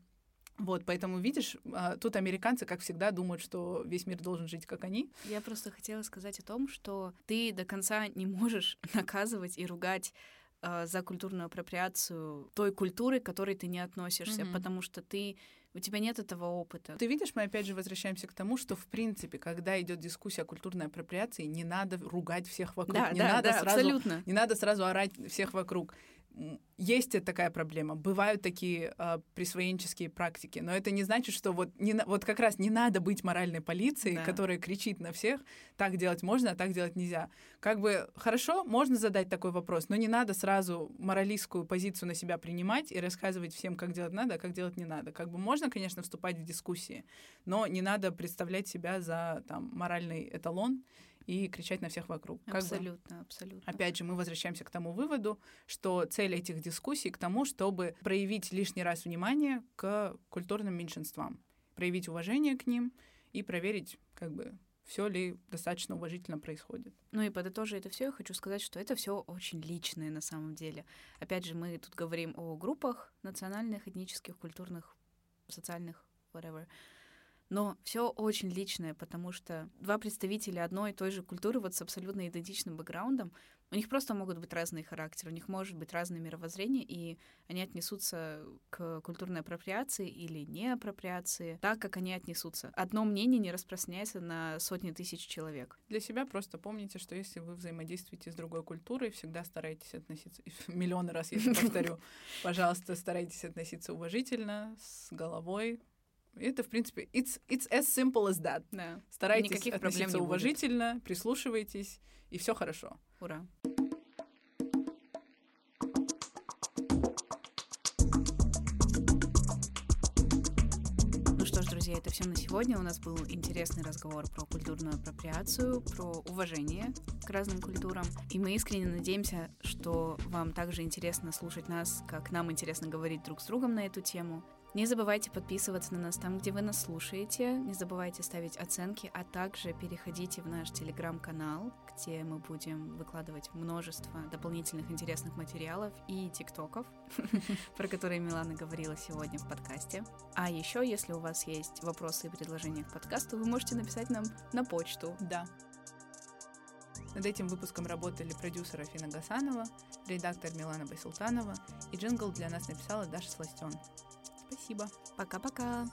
Вот, поэтому, видишь, а, тут американцы, как всегда, думают, что весь мир должен жить, как они. Я просто хотела сказать о том, что ты до конца не можешь наказывать и ругать э, за культурную апроприацию той культуры, к которой ты не относишься, Мгм. потому что ты у тебя нет этого опыта. Ты видишь, мы опять же возвращаемся к тому, что, в принципе, когда идет дискуссия о культурной апроприации, не надо ругать всех вокруг, да, не да, надо да, сразу абсолютно. Не надо сразу орать всех вокруг. Есть такая проблема, бывают такие а, присвоенческие практики, но это не значит, что вот, не, вот как раз не надо быть моральной полицией, Да. которая кричит на всех, так делать можно, а так делать нельзя. Как бы хорошо, можно задать такой вопрос, но не надо сразу моралистскую позицию на себя принимать и рассказывать всем, как делать надо, а как делать не надо. Как бы можно, конечно, вступать в дискуссии, но не надо представлять себя за там, моральный эталон и кричать на всех вокруг. Как бы- Абсолютно, абсолютно. Опять же, мы возвращаемся к тому выводу, что цель этих дискуссий к тому, чтобы проявить лишний раз внимание к культурным меньшинствам, проявить уважение к ним и проверить, как бы, все ли достаточно уважительно происходит. Ну и подытожив это все, я хочу сказать, что это все очень личное на самом деле. Опять же, мы тут говорим о группах национальных, этнических, культурных, социальных, whatever. Но все очень личное, потому что два представителя одной и той же культуры вот с абсолютно идентичным бэкграундом, у них просто могут быть разные характеры, у них может быть разное мировоззрение, и они отнесутся к культурной апроприации или не апроприации так, как они отнесутся. Одно мнение не распространяется на сотни тысяч человек. Для себя просто помните, что если вы взаимодействуете с другой культурой, всегда старайтесь относиться, миллионы раз я повторю, пожалуйста, старайтесь относиться уважительно, с головой. Это, в принципе, it's, it's as simple as that. Да. Старайтесь Никаких проблем относиться будет. уважительно, прислушивайтесь, и все хорошо. Ура. Ну что ж, друзья, это все на сегодня. У нас был интересный разговор про культурную апроприацию, про уважение к разным культурам. И мы искренне надеемся, что вам также интересно слушать нас, как нам интересно говорить друг с другом на эту тему. Не забывайте подписываться на нас там, где вы нас слушаете. Не забывайте ставить оценки, а также переходите в наш телеграм-канал, где мы будем выкладывать множество дополнительных интересных материалов и тиктоков, про которые Милана говорила сегодня в подкасте. А еще, если у вас есть вопросы и предложения к подкасту, вы можете написать нам на почту. Да. Над этим выпуском работали продюсер Афина Гасанова, редактор Милана Байсултанова и джингл для нас написала Даша Сластен. Спасибо. Пока-пока!